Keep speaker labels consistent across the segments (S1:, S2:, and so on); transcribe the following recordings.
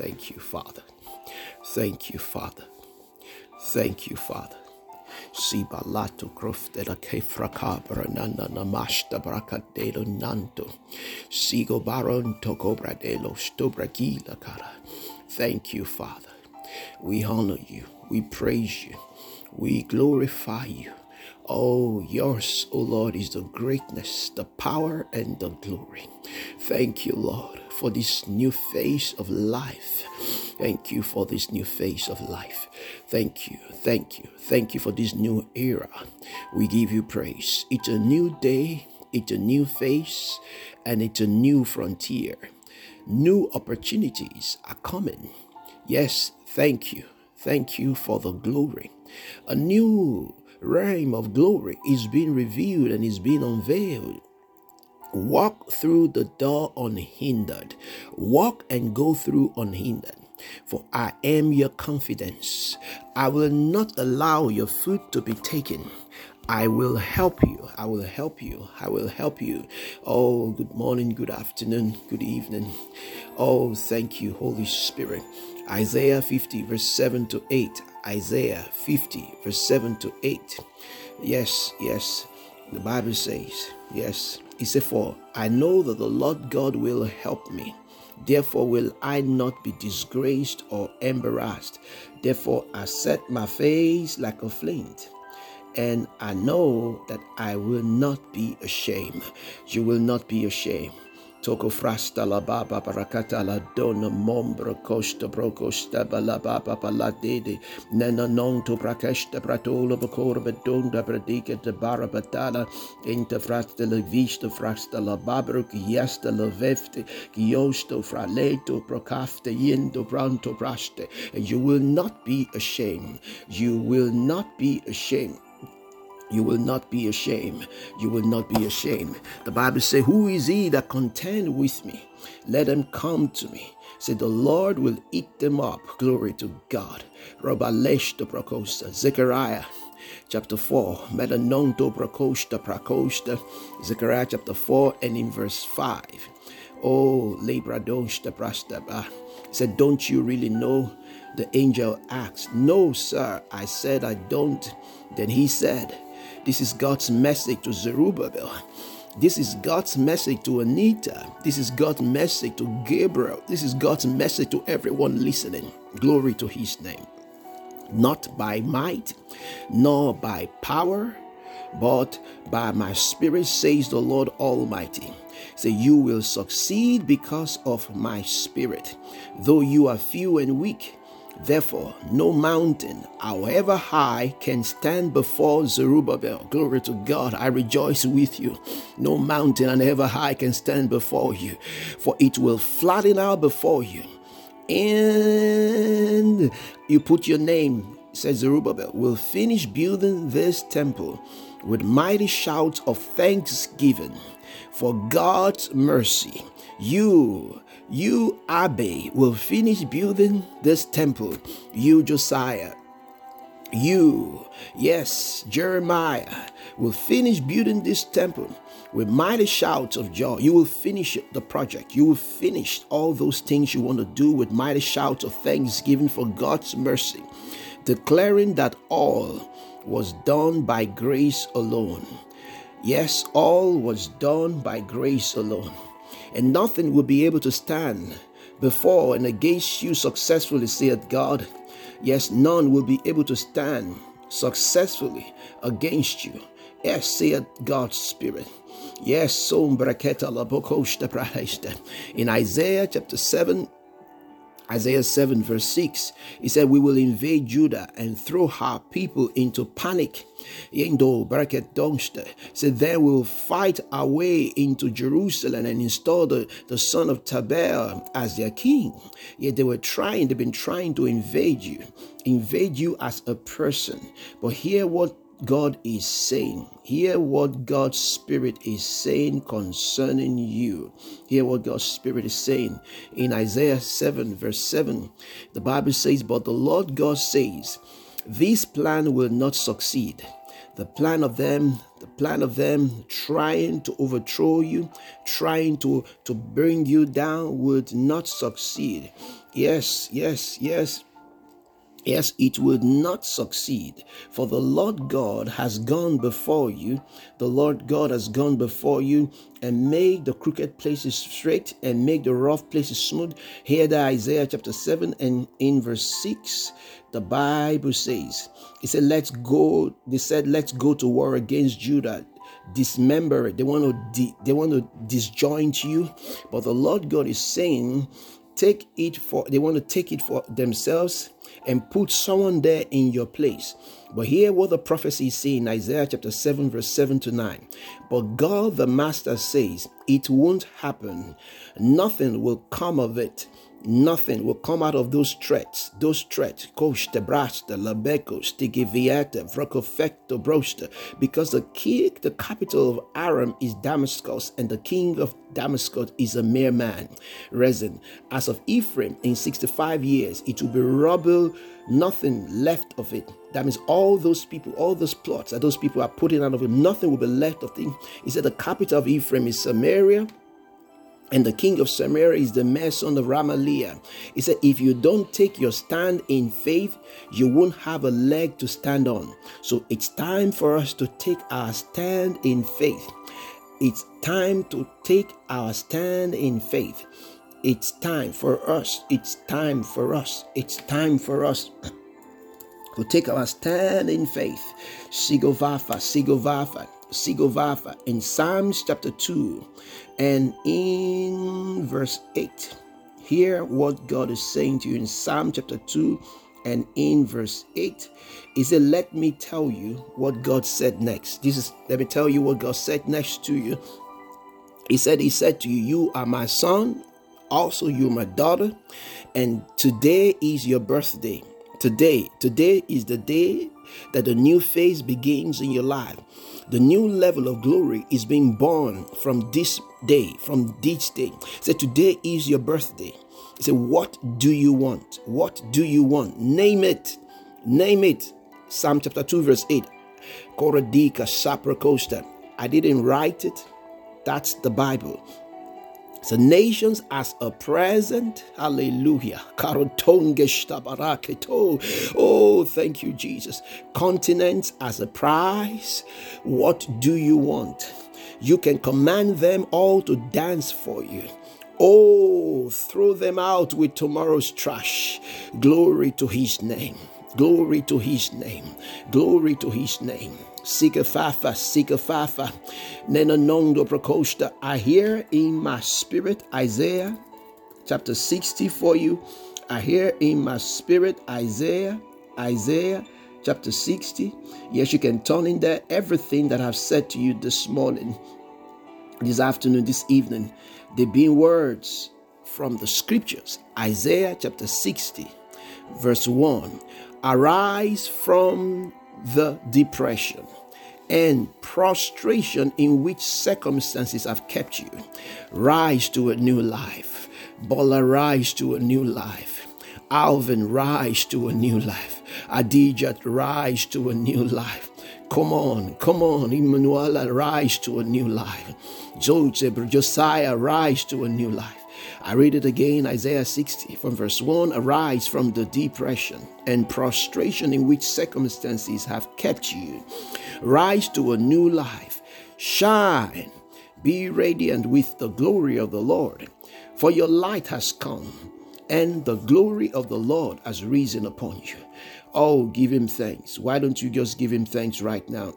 S1: Thank you, Father. Thank you, Father. Thank you, Father. Sibalato croftela che fracabra nana namasta bracadelo nanto. Sigo baron tocobradelo stobragila cara. Thank you, Father. We honor you. We praise you. We glorify you. Oh, yours, O oh Lord, is the greatness, the power, and the glory. Thank you, Lord, for this new phase of life. Thank you for this new phase of life. Thank you, thank you, thank you for this new era. We give you praise. It's a new day, it's a new phase, and it's a new frontier. New opportunities are coming. Yes, thank you. Thank you for the glory. A new realm of glory is being revealed and is being unveiled. Walk through the door unhindered. Walk and go through unhindered. For I am your confidence. I will not allow your foot to be taken. I will help you. I will help you. I will help you. Oh, good morning, good afternoon, good evening. Oh, thank you, Holy Spirit. Isaiah 50, verse 7 to 8. Isaiah 50, verse 7 to 8. Yes, yes, the Bible says, yes, he said, For I know that the Lord God will help me. Therefore will I not be disgraced or embarrassed. Therefore I set my face like a flint and I know that I will not be ashamed. You will not be ashamed. Toko frasta la baba barakata la dona mombra costa brocosta bala baba paladede nena non to prakesta pratola bacora bedonda predica de barabatala inter frasta la vista frasta la babro chiesta la vefte chiosto fraleto procafte yendo branto praste. And you will not be ashamed. You will not be ashamed you will not be ashamed. You will not be ashamed. The Bible says, Who is he that contend with me? Let him come to me. Say, the Lord will eat them up. Glory to God. Rabalesh the Prakosta. Zechariah chapter 4. Melanonto Prakosta Prakosta. Zechariah chapter 4 and in verse 5. Oh, Lebradoshta Prastaba. Said, Don't you really know? The angel asked, No, sir. I said, I don't. Then he said, this is God's message to Zerubbabel. This is God's message to Anita. This is God's message to Gabriel. This is God's message to everyone listening. Glory to his name. Not by might, nor by power, but by my spirit, says the Lord Almighty. Say, you will succeed because of my spirit. Though you are few and weak, Therefore, no mountain, however high, can stand before Zerubbabel. Glory to God. I rejoice with you. No mountain, however high, can stand before you, for it will flatten out before you. And you put your name, says Zerubbabel, will finish building this temple with mighty shouts of thanksgiving for God's mercy. You you, Abbe, will finish building this temple. You, Josiah. You, yes, Jeremiah, will finish building this temple with mighty shouts of joy. You will finish the project. You will finish all those things you want to do with mighty shouts of thanksgiving for God's mercy, declaring that all was done by grace alone. Yes, all was done by grace alone and nothing will be able to stand before and against you successfully, saith God. Yes, none will be able to stand successfully against you. Yes, saith God's Spirit. Yes, in Isaiah chapter 7, Isaiah 7, verse 6, he said, We will invade Judah and throw her people into panic. Yendo said, Then we will fight our way into Jerusalem and install the, the son of Tabel as their king. Yet they were trying, they've been trying to invade you, invade you as a person. But hear what God is saying. Hear what God's Spirit is saying concerning you. Hear what God's Spirit is saying. In Isaiah 7, verse 7, the Bible says, But the Lord God says, This plan will not succeed. The plan of them, the plan of them trying to overthrow you, trying to, to bring you down would not succeed. Yes, yes, yes. Yes, it will not succeed, for the Lord God has gone before you. The Lord God has gone before you and made the crooked places straight and make the rough places smooth. Here, the Isaiah chapter 7 and in verse 6, the Bible says, It said, Let's go. They said, Let's go to war against Judah dismember it they want to di- they want to disjoint you but the lord god is saying take it for they want to take it for themselves and put someone there in your place. But hear what the prophecy is saying in Isaiah chapter 7, verse 7 to 9. But God the Master says, It won't happen, nothing will come of it. Nothing will come out of those threats. Those threats, koshte brasta, labeko, stigiviata, vrokofecto brosta, because the king, the capital of Aram is Damascus, and the king of Damascus is a mere man. Rezin, as of Ephraim, in 65 years, it will be rubble, nothing left of it. That means all those people, all those plots that those people are putting out of it, nothing will be left of it. He said the capital of Ephraim is Samaria and the king of Samaria is the mere son of Remaliah. He said, If you don't take your stand in faith, you won't have a leg to stand on. So it's time for us to take our stand in faith. It's time to take our stand in faith. It's time for us. It's time for us. It's time for us to take our stand in faith. Sigovafa, Sigovafa. Sigovafa in Psalms chapter 2 and in verse 8. Hear what God is saying to you in Psalm chapter 2 and in verse 8. He said, Let me tell you what God said next. This is, let me tell you what God said next to you. He said, He said to you, You are my son, also you are my daughter, and today is your birthday. Today, today is the day that the new phase begins in your life. The new level of glory is being born from this day, from this day. Say, today is your birthday. Say, what do you want? What do you want? Name it. Name it. Psalm chapter 2, verse 8. Koradika Sapracosta. I didn't write it. That's the Bible. So nations as a present. Hallelujah. Oh, thank you, Jesus. Continents as a prize. What do you want? You can command them all to dance for you. Oh, throw them out with tomorrow's trash. Glory to his name. Glory to his name. Glory to his name. Sika Fafa, Sika Fafa, Nena Nondo Prakosta. I hear in my spirit Isaiah chapter 60 for you. I hear in my spirit Isaiah, Isaiah chapter 60. Yes, you can turn in there everything that I've said to you this morning, this afternoon, this evening. They've been words from the scriptures. Isaiah chapter 60, verse 1. Arise from the depression and prostration in which circumstances have kept you. Rise to a new life. Bola, rise to a new life. Alvin, rise to a new life. Adijat, rise to a new life. Come on, come on, Emmanuel, rise to a new life. Joseph, Josiah, rise to a new life. I read it again, Isaiah 60 from verse 1 Arise from the depression and prostration in which circumstances have kept you. Rise to a new life. Shine. Be radiant with the glory of the Lord. For your light has come, and the glory of the Lord has risen upon you. Oh, give him thanks. Why don't you just give him thanks right now?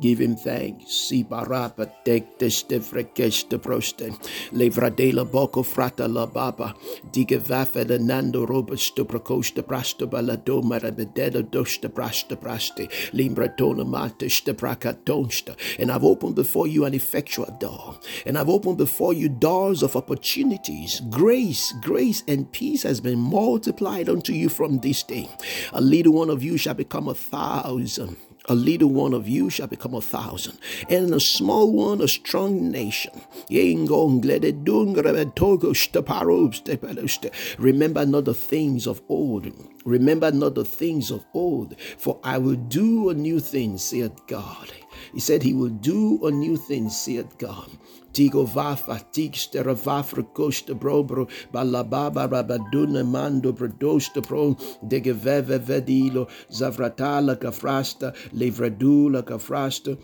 S1: Give him thanks. Si barapa tek teste frekeste proste. Levradela boko frata la baba. Dige vafe le nando robusto procoste prasto balado marabedela doste praste praste. Limbratona mateste pracatonsta. And I've opened before you an effectual door. And I've opened before you doors of opportunities. Grace, grace, and peace has been multiplied unto you from this day. A little one of you shall become a thousand a little one of you shall become a thousand, and a small one a strong nation. Remember not the things of old. Remember not the things of old, for I will do a new thing, saith God. He said he will do a new thing, saith God. Tigo vafa, tigstera vafra costa brobro, balababa rabaduna mando brodosta pro, degeveve vedilo, zavratala cafrasta, levradula cafrasta,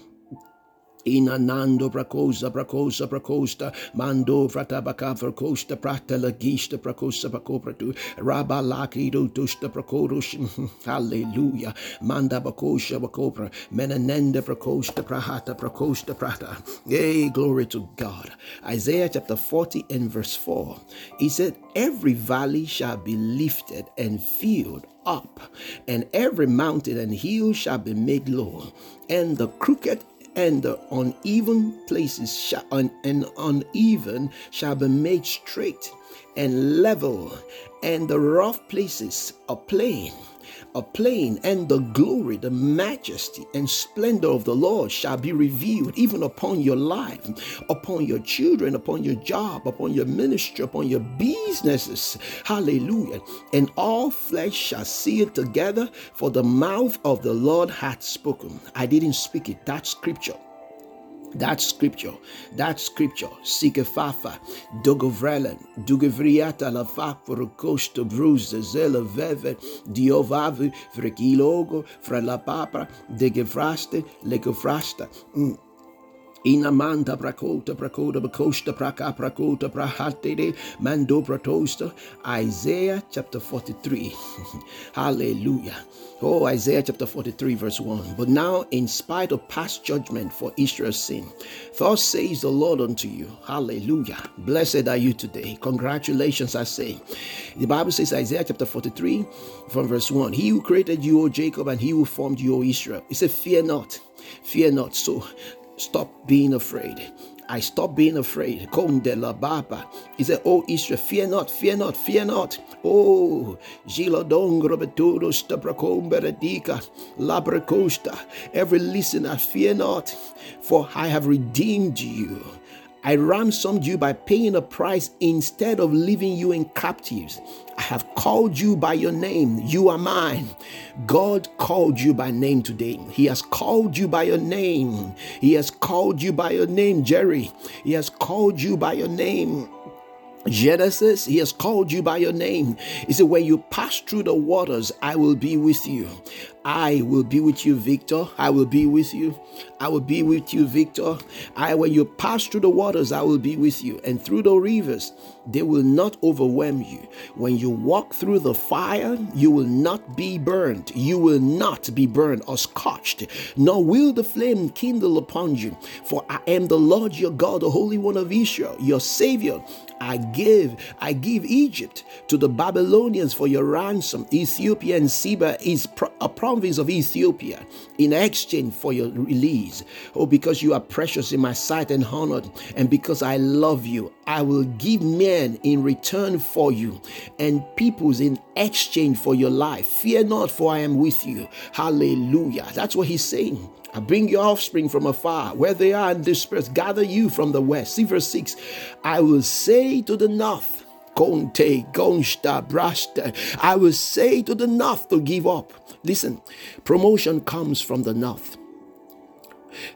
S1: Inanando prakosa prakosa prakosta mando fratabaka frakosta prata lagista prakosa prakopratu rabalaki do tusta prakorush hallelujah manda bakosha bakopra menanenda prakosta prahata prakosta prata. Yay glory to God. Isaiah chapter 40 and verse 4 he said every valley shall be lifted and filled up and every mountain and hill shall be made low and the crooked and the uneven places shall, and uneven shall be made straight and level, and the rough places a plain a plain, and the glory, the majesty, and splendor of the Lord shall be revealed even upon your life, upon your children, upon your job, upon your ministry, upon your businesses. Hallelujah. And all flesh shall see it together, for the mouth of the Lord hath spoken. I didn't speak it, that scripture. That scripture, that scripture, Sikefafa, Dogovrelen, Dugevriata la for costo bruise, zela veve, diovavi, frekilogo, fra la papa, degevraste, legofrasta. Mm. Inamanda prakota prakoda bakosta praka prakota prahatede mando pratosta. Isaiah chapter 43. Hallelujah. Oh, Isaiah chapter 43, verse 1. But now, in spite of past judgment for Israel's sin, thus says the Lord unto you, Hallelujah. Blessed are you today. Congratulations, I say. The Bible says, Isaiah chapter 43, from verse 1. He who created you, O Jacob, and he who formed you, O Israel. He said, Fear not. Fear not. So Stop being afraid. I stop being afraid. Konde la baba. He said, Oh Israel, fear not, fear not, fear not. Oh, labracosta. Every listener, fear not, for I have redeemed you. I ransomed you by paying a price instead of leaving you in captives. I have called you by your name. You are mine. God called you by name today. He has called you by your name. He has called you by your name, Jerry. He has called you by your name. Genesis, he has called you by your name. He said, When you pass through the waters, I will be with you. I will be with you, Victor. I will be with you. I will be with you, Victor. I, when you pass through the waters, I will be with you. And through the rivers, they will not overwhelm you. When you walk through the fire, you will not be burned. You will not be burned or scorched, nor will the flame kindle upon you. For I am the Lord your God, the Holy One of Israel, your Savior. I give, I give Egypt to the Babylonians for your ransom. Ethiopia and Seba is a of Ethiopia in exchange for your release. Oh, because you are precious in my sight and honored, and because I love you, I will give men in return for you and peoples in exchange for your life. Fear not, for I am with you. Hallelujah. That's what he's saying. I bring your offspring from afar, where they are in dispersed. Gather you from the west. See verse 6. I will say to the north, Conte, Gonsta, Brasta. I will say to the north to give up. Listen, promotion comes from the north.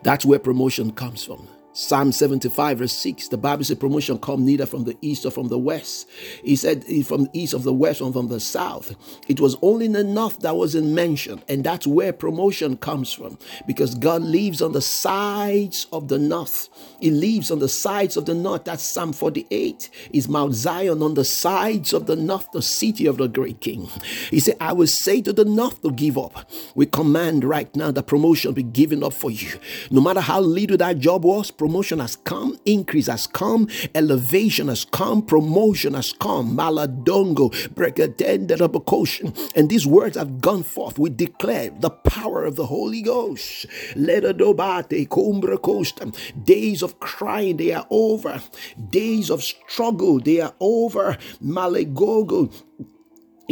S1: That's where promotion comes from. Psalm 75, verse 6, the Bible says promotion come neither from the east or from the west. He said from the east of the west or from the south. It was only the north that wasn't mentioned, and that's where promotion comes from because God lives on the sides of the north. He lives on the sides of the north. That's Psalm 48. Is Mount Zion on the sides of the north, the city of the great king. He said, I will say to the north to give up. We command right now that promotion be given up for you. No matter how little that job was, promotion has come, increase has come, elevation has come, promotion has come. Maladongo, and these words have gone forth. We declare the power of the Holy Ghost. Days of crying, they are over. Days of struggle, they are over. Malegogo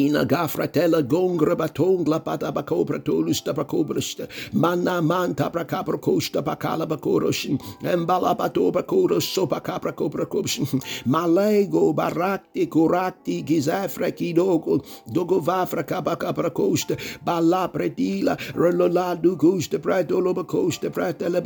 S1: Ina gafratela gongra batongla pata bakobra tolusta bakobrista mana manta prakabra kosta bakala bakoroshin embala bato bakoro sopa capra cobra kobshin malego barakti kurakti gizafra kidogo dogo vafra kabakabra kosta bala pretila relola du kosta pratolo bakosta pratela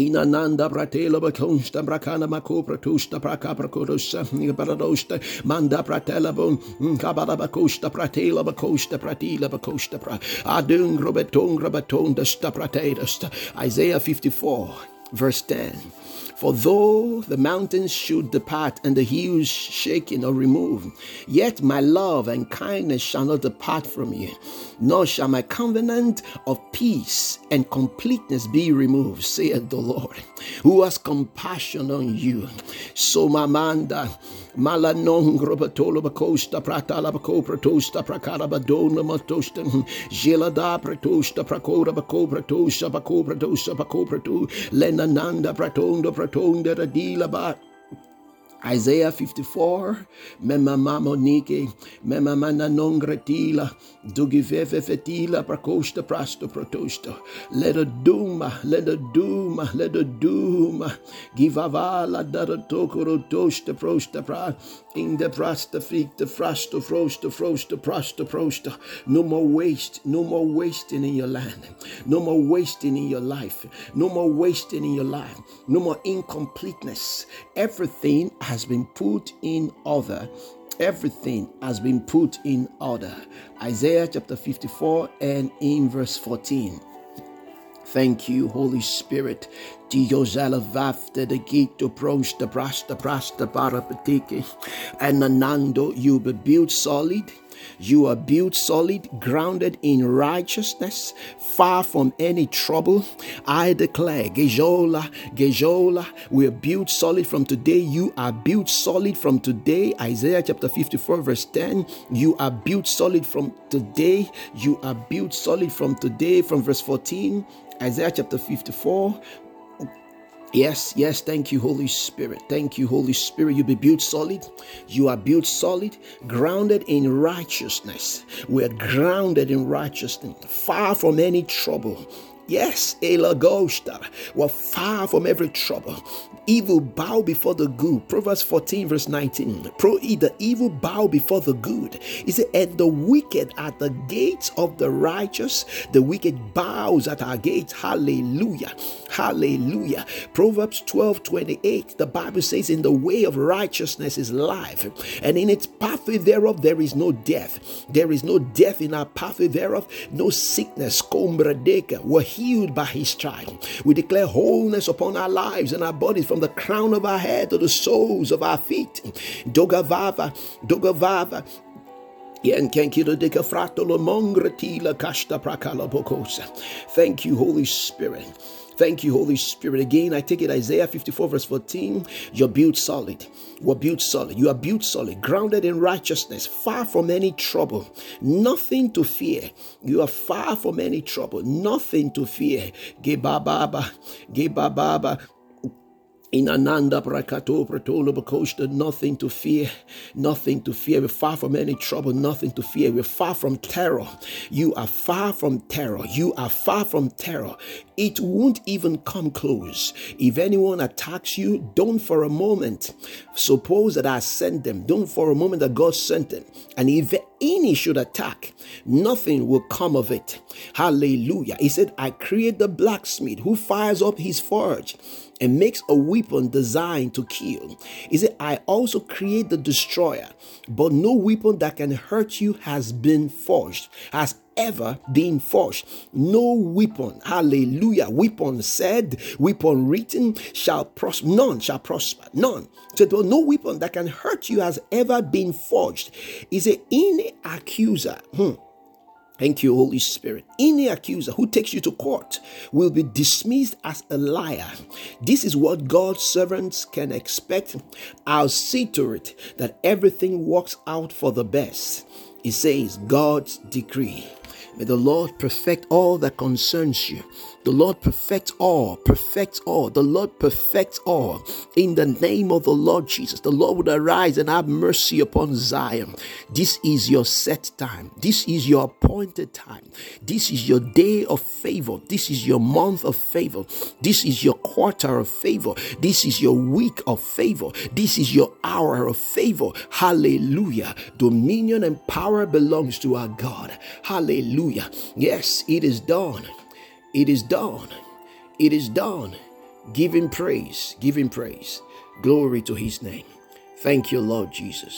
S1: Inananda bratela bakonsta brakana mako pratusta praka prakodosa baradosta manda pratela bon mm, kabala bakosta pratela bakosta pratila bakosta pra adung robetung robetonda sta pratedasta Isaiah 54 verse 10 for though the mountains should depart and the hills shaken or removed, yet my love and kindness shall not depart from you, nor shall my covenant of peace and completeness be removed, saith the Lord, who has compassion on you. So, Mamanda, Malanon grobatolo pratala baco pratosta pracara badona matosta hmm, pratosta baco pratosa baco pratu lenananda pratonda pratonda radila ba Isaiah 54, mema mamonike, mema mana non gretila, dugiveve fetila prakosta prasto protosto, let a duma, let a duma, let a duma, givavala dara tokoro tosta prosta pra, in the prasta fik, the frasto frosta frosta prasta prosta, no more waste, no more wasting in your land, no more wasting in your life, no more wasting in your life, no more incompleteness, everything has been put in order. Everything has been put in order. Isaiah chapter 54 and in verse 14. Thank you, Holy Spirit. Dios elevafte de gito prosta prasta prasta parapetike. And Anando, you be built solid you are built solid, grounded in righteousness, far from any trouble. I declare, Gejola, Gejola, we are built solid from today. You are built solid from today. Isaiah chapter 54, verse 10. You are built solid from today. You are built solid from today. From verse 14, Isaiah chapter 54, Yes, yes, thank you, Holy Spirit. Thank you, Holy Spirit. You be built solid. You are built solid, grounded in righteousness. We're grounded in righteousness, far from any trouble. Yes, Elagosta. We're far from every trouble. Evil bow before the good. Proverbs 14, verse 19. Pro the evil bow before the good. He said, and the wicked at the gates of the righteous. The wicked bows at our gates. Hallelujah. Hallelujah. Proverbs 12, 28. The Bible says, In the way of righteousness is life, and in its pathway thereof there is no death. There is no death in our pathway thereof, no sickness. Combradeka. We're healed by his stripe. We declare wholeness upon our lives and our bodies from the crown of our head to the soles of our feet. Dogavava, Dogavava, Thank you, Holy Spirit. Thank you, Holy Spirit. Again, I take it Isaiah 54, verse 14. You're built solid. We're built solid. You are built solid, grounded in righteousness, far from any trouble, nothing to fear. You are far from any trouble, nothing to fear. Gebababa, Gebababa. In Ananda Prakato Pratolo Bakoshta, nothing to fear, nothing to fear. We're far from any trouble, nothing to fear. We're far from terror. You are far from terror. You are far from terror. It won't even come close. If anyone attacks you, don't for a moment suppose that I sent them. Don't for a moment that God sent them. And if any should attack, nothing will come of it. Hallelujah. He said, I create the blacksmith who fires up his forge and makes a weapon designed to kill. He said, I also create the destroyer, but no weapon that can hurt you has been forged, has ever been forged. No weapon, hallelujah, weapon said, weapon written shall prosper. None shall prosper. None. So there no weapon that can hurt you has ever been forged. Is it any accuser? Hmm Thank you, Holy Spirit. Any accuser who takes you to court will be dismissed as a liar. This is what God's servants can expect. I'll see to it that everything works out for the best. It says God's decree. May the Lord perfect all that concerns you The Lord perfect all, perfect all. The Lord perfect all in the name of the Lord Jesus. The Lord would arise and have mercy upon Zion. This is your set time. This is your appointed time. This is your day of favor. This is your month of favor. This is your quarter of favor. This is your week of favor. This is your hour of favor. Hallelujah. Dominion and power belongs to our God. Hallelujah. Yes, it is done. It is done. It is done. Give him praise. Give him praise. Glory to his name. Thank you, Lord Jesus.